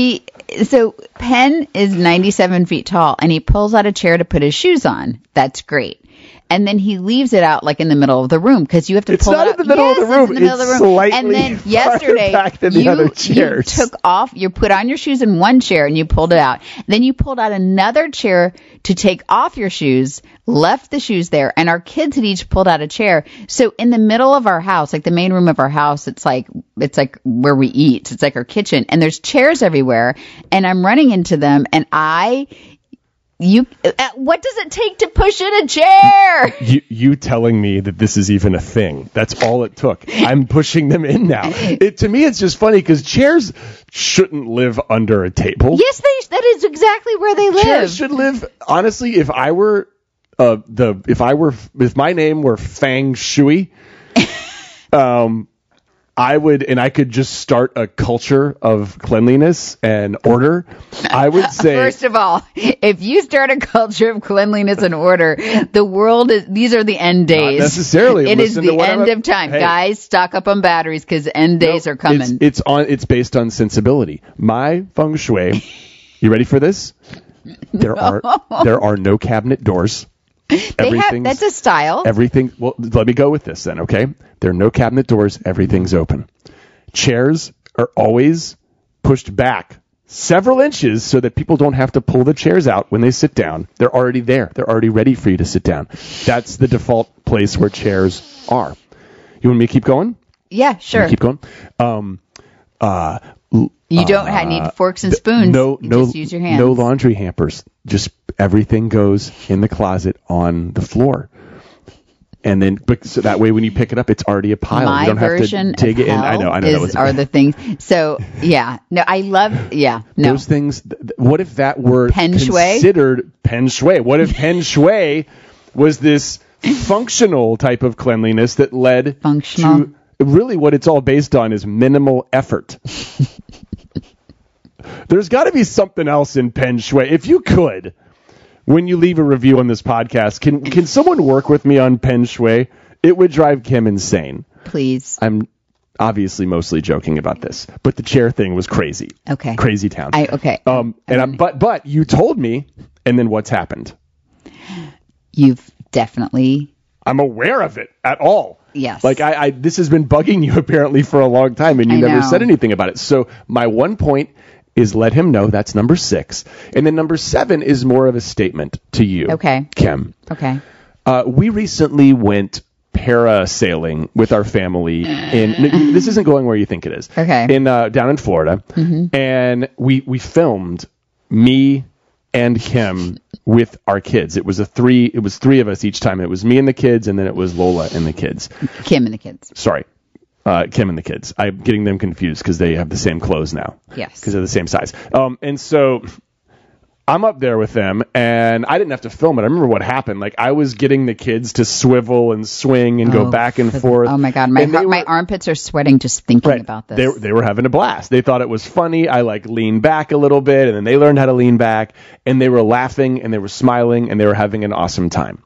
so Penn is 97 feet tall, and he pulls out a chair to put his shoes on. That's great. And then he leaves it out like in the middle of the room because you have to It's pull not it in out. the middle of the room. It's in the middle of the room. slightly and then yesterday, back than the you, other you took off, you put on your shoes in one chair and you pulled it out. Then you pulled out another chair to take off your shoes, left the shoes there, and our kids had each pulled out a chair. So in the middle of our house, like the main room of our house, it's like it's like where we eat. It's like our kitchen, and there's chairs everywhere, and I'm running into them, and I. You, uh, what does it take to push in a chair? You, you telling me that this is even a thing. That's all it took. I'm pushing them in now. [LAUGHS] It, to me, it's just funny because chairs shouldn't live under a table. Yes, they. That is exactly where they live. Chairs should live. Honestly, if I were uh, the if I were if my name were Fang Shui, [LAUGHS] um, I would, and I could just start a culture of cleanliness and order. I would [LAUGHS] say, First of all, if you start a culture of cleanliness and order, the world is, these are the end days. necessarily. It is Listen to the end of time. Hey. Guys, stock up on batteries because end days are coming. It's, it's on. It's based on sensibility. My feng shui. You ready for this? There [LAUGHS] are there are no cabinet doors. They have, that's a style. Everything. Well, let me go with this then. Okay. There are no cabinet doors. Everything's open. Chairs are always pushed back several inches so that people don't have to pull the chairs out when they sit down. They're already there. They're already ready for you to sit down. That's the default place where chairs are. You want me to keep going? yeah, sure. Keep going. Um, uh, You don't ha need uh, forks and spoons. no, You no, just use your hands. no laundry hampers. Just everything goes in the closet on the floor. And then, but- so that way, when you pick it up, it's already a pile. My you don't have to dig it in. I know, I know. is, that was are the things. So yeah, no, I love. Yeah, no. those things. th- th- What if that were Pen considered pen shui? What if pen shui was this functional type of cleanliness that led Functional. to really what it's all based on is minimal effort. There's got to be something else in pen shui. If you could, when you leave a review on this podcast, can can someone work with me on pen shui? It would drive Kim insane. Please. I'm obviously mostly joking about this, but the chair thing was crazy. Okay. Crazy town. I okay. Um, and I'm, but but you told me, and then what's happened? You've definitely I'm aware of it at all. Yes. Like I, I this has been bugging you [LAUGHS] apparently for a long time, and you I never know. said anything about it. So my one point is let him know that's number six, and then number seven is more of a statement to you. Okay. Kim. okay. Uh, we recently went parasailing with our family in this isn't going where you think it is Okay. Mm-hmm. in uh, down in Florida and we we filmed me and Kim with our kids it was a three it was three of us each time it was me and the kids and then it was Lola and the kids Kim and the kids. sorry uh, Kim and the kids I'm getting them confused because they have the same clothes now Yes. because they're the same size. Um, and so I'm up there with them, and I didn't have to film it. I remember what happened. Like I was getting the kids to swivel and swing and go Oh, back and for forth. oh my god, my And they heart, my were- armpits are sweating just thinking Right. about this. They, they were having a blast. They thought it was funny. I like leaned back a little bit, and then they learned how to lean back, and they were laughing and they were smiling and they were having an awesome time.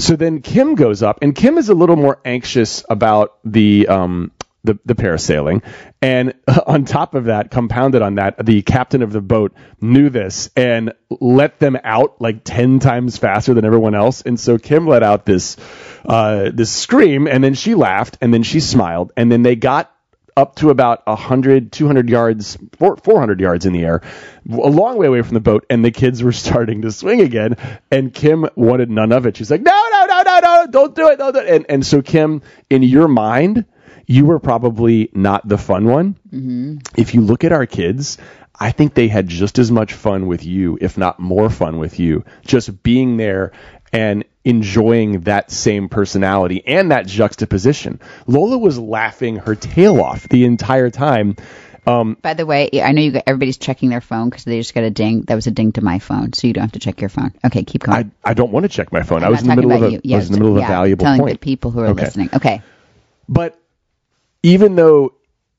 So then Kim goes up, and Kim is a little more anxious about the um, the, the parasailing, and [LAUGHS] on top of that, compounded on that, the captain of the boat knew this and let them out like ten times faster than everyone else, and so Kim let out this uh, this scream, and then she laughed, and then she smiled, and then they got up to about 100, 200 yards, 400 yards in the air, a long way away from the boat, and the kids were [LAUGHS] starting to swing again. And Kim wanted none of it. She's like, no, no, no, no, no, don't do it. Don't do it. And, and so, Kim, in your mind, you were probably not the fun one. Mm-hmm. If you look at our kids, I think they had just as much fun with you, if not more fun with you, just being there and enjoying that same personality and that juxtaposition. Lola was laughing her tail off the entire time. Um, By the way, I know you got, everybody's checking their phone because they just got a ding. That was a ding to my phone, so you don't have to check your phone. Okay, keep going. I don't want to check my phone. I I'm was in the middle of a. I was in the middle of yeah, a valuable telling point. the people who are Okay. listening. Okay. But even though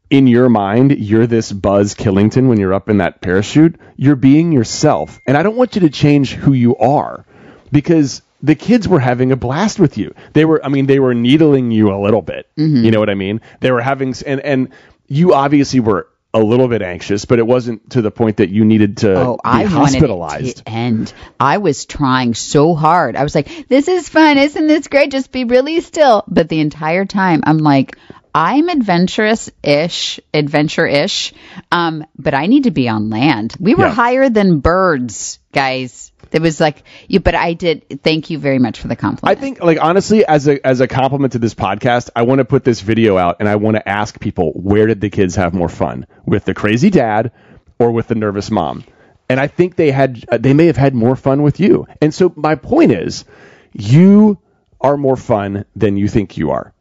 in your mind you're this Buzz Killington when you're up in that parachute, you're being yourself. And I don't want you to change who you are because the kids were having a blast with you. They were, I mean, they were needling you a little bit. Mm-hmm. You know what I mean? They were having, and, and you obviously were a little bit anxious, but it wasn't to the point that you needed to Oh, be I hospitalized. wanted it to end. I was trying so hard. I was like, "This is fun, isn't this great? Just be really still." But the entire time, I'm like, "I'm adventurous-ish, adventure-ish, um, but I need to be on land." We were Yeah. higher than birds, guys. It was like you, but I did. Thank you very much for the compliment. I think, like honestly, as a as a compliment to this podcast, I want to put this video out and I want to ask people where did the kids have more fun with the crazy dad or with the nervous mom? And I think they had uh, they may have had more fun with you. And so my point is, you are more fun than you think you are.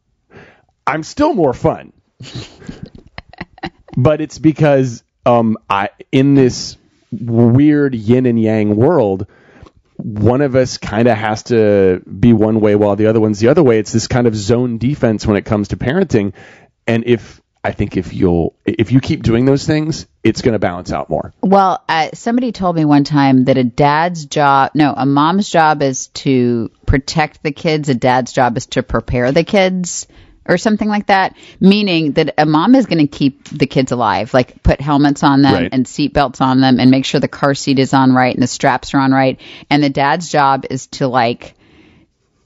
I'm still more fun, [LAUGHS] but it's because um I in this weird yin and yang world one of us kind of has to be one way while the other one's the other way. It's this kind of zone defense when it comes to parenting. And if I think if you'll if you keep doing those things, it's going to balance out more. Well, uh, somebody told me one time that a dad's job, no, a mom's job is to protect the kids. A dad's job is to prepare the kids or something like that. Meaning that a mom is going to keep the kids alive, like put helmets on them Right. and seat belts on them and make sure the car seat is on right and the straps are on right. And the dad's job is to like,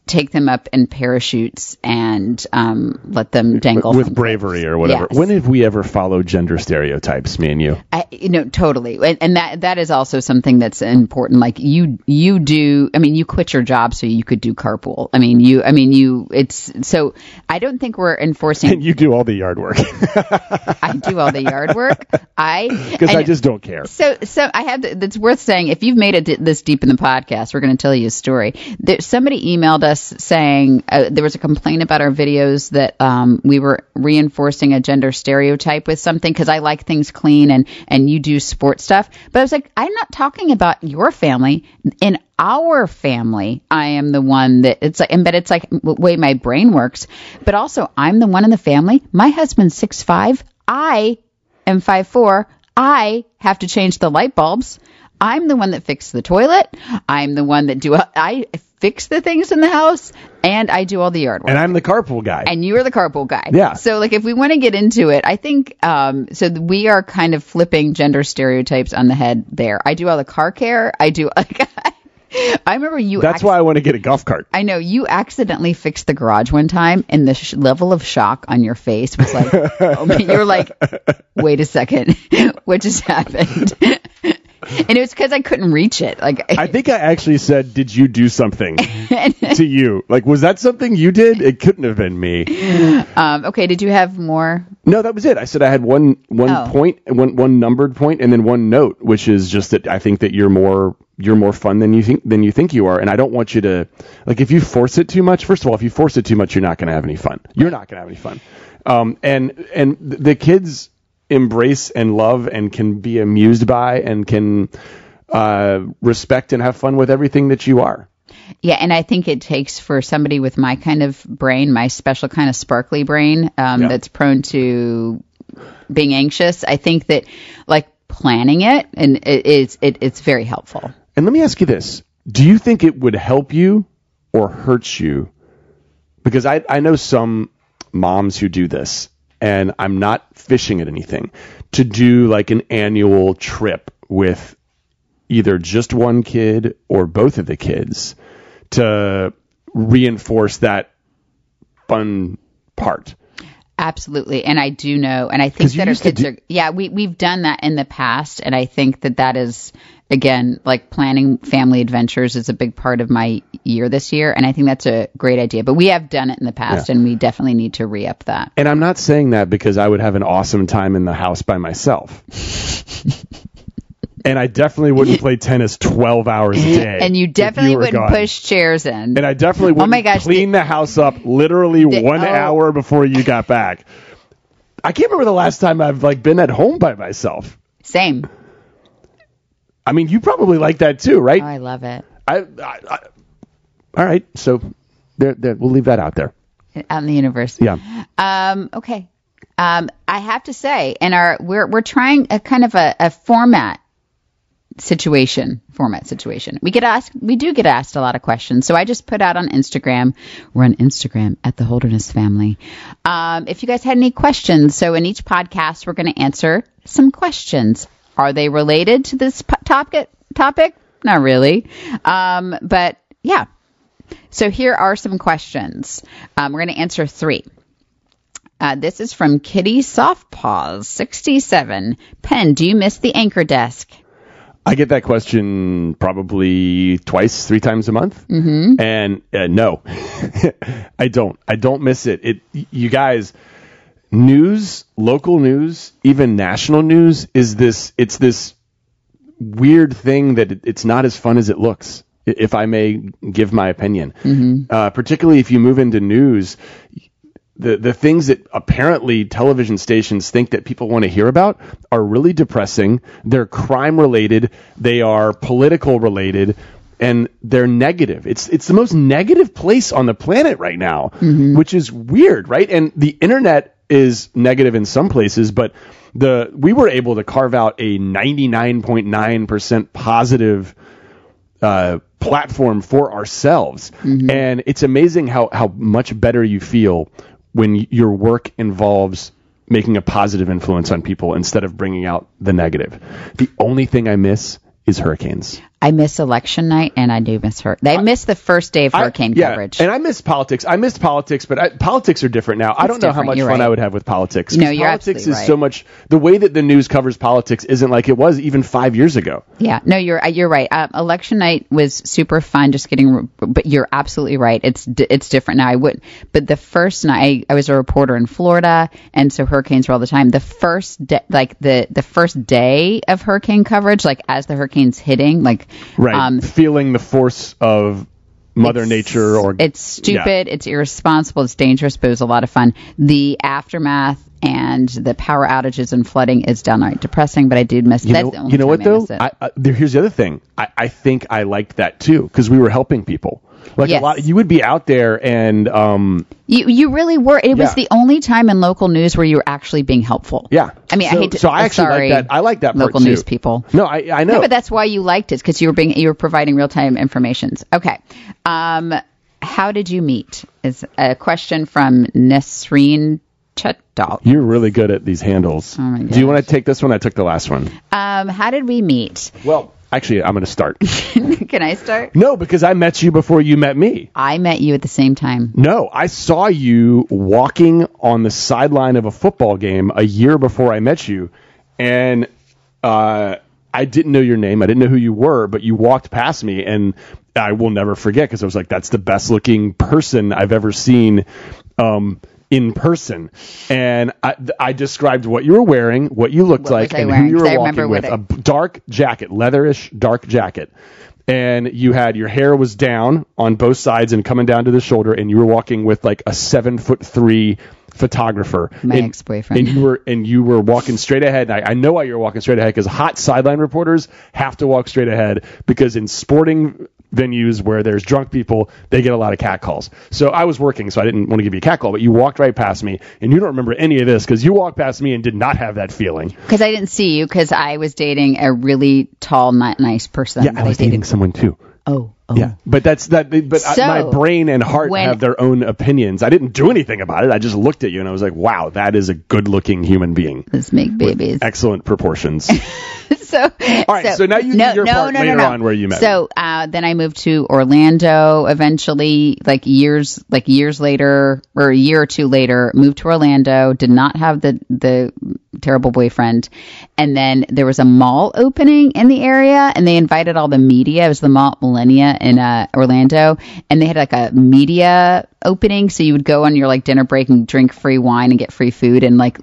take them up in parachutes and um, let them dangle with bravery or whatever. Yes. When have we ever followed gender stereotypes, me and you? I, you know, totally, and, and that that is also something that's important. Like you, you do. I mean, you quit your job so you could do carpool. I mean, you. I mean, you. It's so. I don't think we're enforcing. And you do all the yard work [LAUGHS] I do all the yard work. I because I just don't care. So, so I have. That's worth saying. If you've made it this deep in the podcast, we're going to tell you a story. There, somebody emailed us saying uh, there was a complaint about our videos that um, we were reinforcing a gender stereotype with something because I like things clean and and you do sports stuff. But I was like, I'm not talking about your family. In our family, I am the one that it's like, and but it's like the way my brain works. But also, I'm the one in the family. My husband's six five. I am five four. I have to change the light bulbs. I'm the one that fixed the toilet. I'm the one that do I fix the things in the house, and I do all the yard work. And I'm the carpool guy. And you are the carpool guy. Yeah. So like, if we want to get into it, I think um, so. We are kind of flipping gender stereotypes on the head there. I do all the car care. I do. Like, [LAUGHS] I remember you. That's why I want to get a golf cart. I know you accidentally fixed the garage one time, and the sh- level of shock on your face was like, [LAUGHS] oh, you were like, wait a second, [LAUGHS] what just happened? [LAUGHS] and it was because I couldn't reach it. Like, I [LAUGHS] think I actually said, "Did you do something [LAUGHS] to you? Like, was that something you did? It couldn't have been me." [GASPS] um, okay, did you have more? No, that was it. I said I had one one Oh. point, one one numbered point, and then one note, which is just that I think that you're more you're more fun than you think than you think you are, and I don't want you to like if you force it too much. First of all, if you force it too much, you're not going to have any fun. You're not going to have any fun. Um, and and the kids embrace and love and can be amused by and can uh, respect and have fun with everything that you are. Yeah, and I think it takes for somebody with my kind of brain, my special kind of sparkly brain, um, Yeah. that's prone to being anxious. I think that like planning it and it is it, it's very helpful. And let me ask you this: Do you think it would help you or hurt you? Because I I know some moms who do this, and I'm not fishing at anything. To do like an annual trip with either just one kid or both of the kids to reinforce that fun part. Absolutely, and I do know, and I think that our kids do- are. Yeah, we we've done that in the past, and I think that that is again like planning family adventures is a big part of my year this year, and I think that's a great idea. But we have done it in the past, and we definitely need to re up that. And I'm not saying that because I would have an awesome time in the house by myself. [LAUGHS] and I definitely wouldn't play tennis 12 hours a day. And you definitely were wouldn't gone. push chairs in. And I definitely oh wouldn't my gosh, clean the, house up literally The- one oh. hour before you got back. I can't remember the last time I've like been at home by myself. Same. I mean, you probably like that too, right? Oh, I love it. I, I, I, all right, so there, there, we'll leave that out there. Out in the universe. Yeah. Um, okay. Um, I have to say, in our we're we're trying a kind of a, a format situation format situation. We get asked we do get asked a lot of questions. So I just put out on Instagram. We're on Instagram at the Holderness family. Um, if you guys had any questions, so in each podcast we're going to answer some questions. Are they related to this topic? Topic? Not really. Um, but yeah. So here are some questions. Um, we're going to answer three. Uh, this is from Kitty Softpaws, 67. Penn, do you miss the anchor desk? I get that question probably twice, three times a month, mm-hmm. and uh, no, [LAUGHS] I don't. I don't miss it. It, you guys, news, local news, even national news is this. It's this weird thing that it's not as fun as it looks. If I may give my opinion, uh, particularly if you move into news, the the things that apparently television stations think that people want to hear about are really depressing. They're crime related, they are political related, and they're negative. It's it's the most negative place on the planet right now, which is weird, right? And the internet is negative in some places, but the we were able to carve out a 99.9% positive uh, platform for ourselves. And it's amazing how, how much better you feel when your work involves making a positive influence on people instead of bringing out the negative. The only thing I miss is hurricanes. I miss election night, and I do miss her. They miss the first day of I- hurricane yeah, coverage. And I miss politics. I missed politics, but I, politics are different now. I don't know how much fun right. I would have with politics. No, you're politics is right. so much. The way that the news covers politics isn't like it was even five years ago. Yeah, no, you're uh, you're right. Um, election night was super fun, just getting. But you're absolutely right. It's it's different now. I would, but the first night I, I was a reporter in Florida, and so hurricanes were all the time. The first day, like the the first day of hurricane coverage, like as the hurricane's hitting, like Right. um, Feeling the force of Mother Nature or it's stupid, it's irresponsible, it's dangerous, but it was a lot of fun. The aftermath and the power outages and flooding is downright depressing, but I did miss You know, the you know what I though? I, I, here's the other thing. I, I think I liked that too because we were helping people. Like Yes. a lot, you would be out there and um, You you really were. It was the only time in local news where you were actually being helpful. yeah. I mean, so, I hate to. so I actually sorry, like that. I like that local news people. No, I I know. No, but that's why you liked it because you were being you were providing real time informations. Okay, um, how did you meet? Is a question from Nesreen Chetdal. You're really good at these handles. Oh my Do you want to take this one? I took the last one. Um, how did we meet? Well, actually, I'm going to start. [LAUGHS] Can I start? no, because I met you before you met me. I met you at the same time. No, I saw you walking on the sideline of a football game a year before I met you, and uh, I didn't know your name. I didn't know who you were, but you walked past me, and I will never forget because I was like, "That's the best looking person I've ever seen." Um, in person, and I, I described what you were wearing, what you looked What like, and wearing? who you were walking with. A dark jacket, leatherish dark jacket, and you had your hair was down on both sides and coming down to the shoulder, and you were walking with like a seven foot three photographer. My and, ex-boyfriend. And you were and you were walking straight ahead. And I, I know why you were walking straight ahead because hot sideline reporters have to walk straight ahead because in sporting venues where there's drunk people, they get a lot of cat calls. So I was working, so I didn't want to give you a cat call, but you walked right past me, and you don't remember any of this because you walked past me and did not have that feeling. Because I didn't see you because I was dating a really tall, ni- nice person. Yeah, I was dating someone too. Oh, oh. Yeah, but that's that. But I- my brain and heart when- have their own opinions. I didn't do anything about it. I just looked at you and I was like, "Wow, that is a good-looking human being, Let's make babies. excellent proportions." [LAUGHS] [LAUGHS] so, all right, so now you do your part later on where you met So uh, then I moved to Orlando. Eventually, like years, like years later, or a year or two later, moved to Orlando. Did not have the the terrible boyfriend, and then there was a mall opening in the area, and they invited all the media. It was the Mall Millenia in uh, Orlando, and they had like a media opening, so you would go on your like dinner break and drink free wine and get free food, and like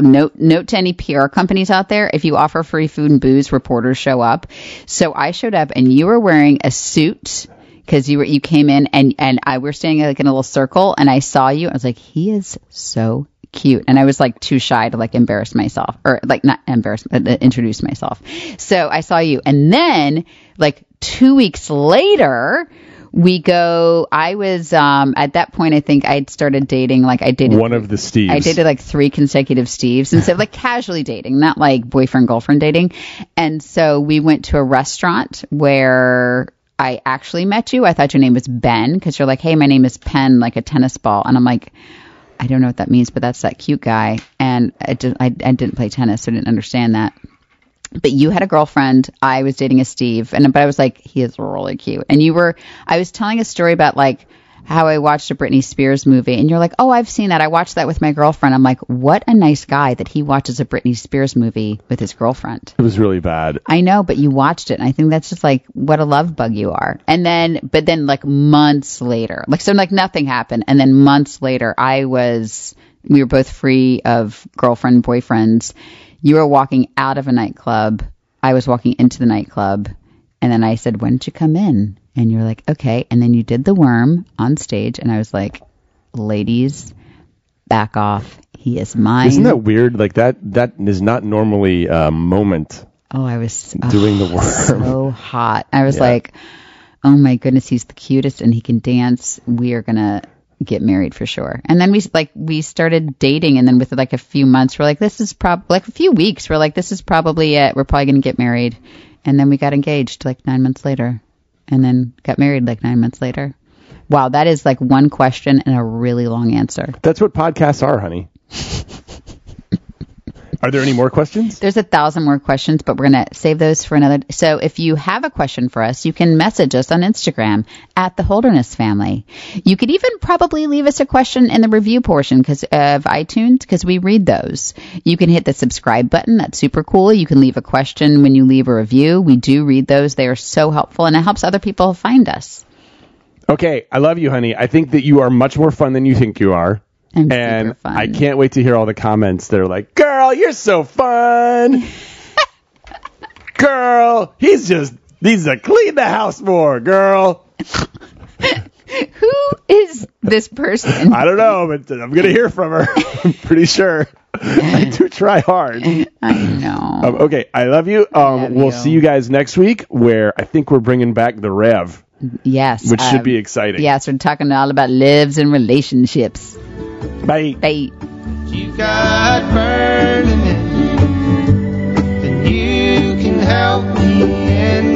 note note to any PR companies out there if you offer free food and booze reporters show up. So I showed up and you were wearing a suit because you were you came in and and I were standing like in a little circle and I saw you. I was like he is so cute. And I was like too shy to like embarrass myself or like not embarrass but uh, introduce myself. So I saw you. And then like 2 weeks later we go I was um at that point I think I'd started dating like I dated One of the Steves. I dated like three consecutive Steves and so like casually dating, not like boyfriend girlfriend dating. And so we went to a restaurant where I actually met you. I thought your name was Ben because you're like, hey, my name is Penn, like a tennis ball. And I'm like, I don't know what that means, but that's that cute guy. And I, did, I, I didn't play tennis, so I didn't understand that. But you had a girlfriend. I was dating a Steve, and but I was like, he is really cute. And you were, I was telling a story about like how I watched a Britney Spears movie, and you're like, oh, I've seen that. I watched that with my girlfriend. I'm like, what a nice guy that he watches a Britney Spears movie with his girlfriend. It was really bad. I know, but you watched it, and I think that's just like what a love bug you are. And then, but then like months later, like so, like nothing happened, and then months later, I was, we were both free of girlfriend boyfriends. You were walking out of a nightclub. I was walking into the nightclub, and then I said, "When did you come in?" And you're like, "Okay." And then you did the worm on stage, and I was like, "Ladies, back off. He is mine." Isn't that weird? Like that. That is not normally a moment. Oh, I was Doing the oh, worm. So hot. I was Yeah. like, oh my goodness, he's the cutest and he can dance. We are gonna. Get married for sure. And then we like we started dating, and then with like a few months, we're like, this is probably like a few weeks. We're like, this is probably it. We're probably gonna get married. And then we got engaged like nine months later, and then got married like nine months later. Wow, that is like one question and a really long answer. That's what podcasts are, honey. [LAUGHS] are there any more questions? There's a thousand more questions, but we're going to save those for another. So if you have a question for us, you can message us on Instagram at the Holderness Family. You could even probably leave us a question in the review portion cause, of iTunes because we read those. You can hit the subscribe button. That's super cool. You can leave a question when you leave a review. We do read those. They are so helpful and it helps other people find us. Okay, I love you, honey. I think that you are much more fun than you think you are. I'm and. I can't wait to hear all the comments that are like, "Girl, you're so fun." [LAUGHS] girl, he's just needs to clean the house more, girl. [LAUGHS] Who is this person? I don't know, but I'm gonna hear from her. [LAUGHS] I'm pretty sure. I do try hard. I know. Um, okay, I love you. Um, love we'll you. see you guys next week, where I think we're bringing back the Rev, yes. which should um, be exciting. Yes, we're talking all about lives and relationships. Bye. Bye. you got burning in, then you can help me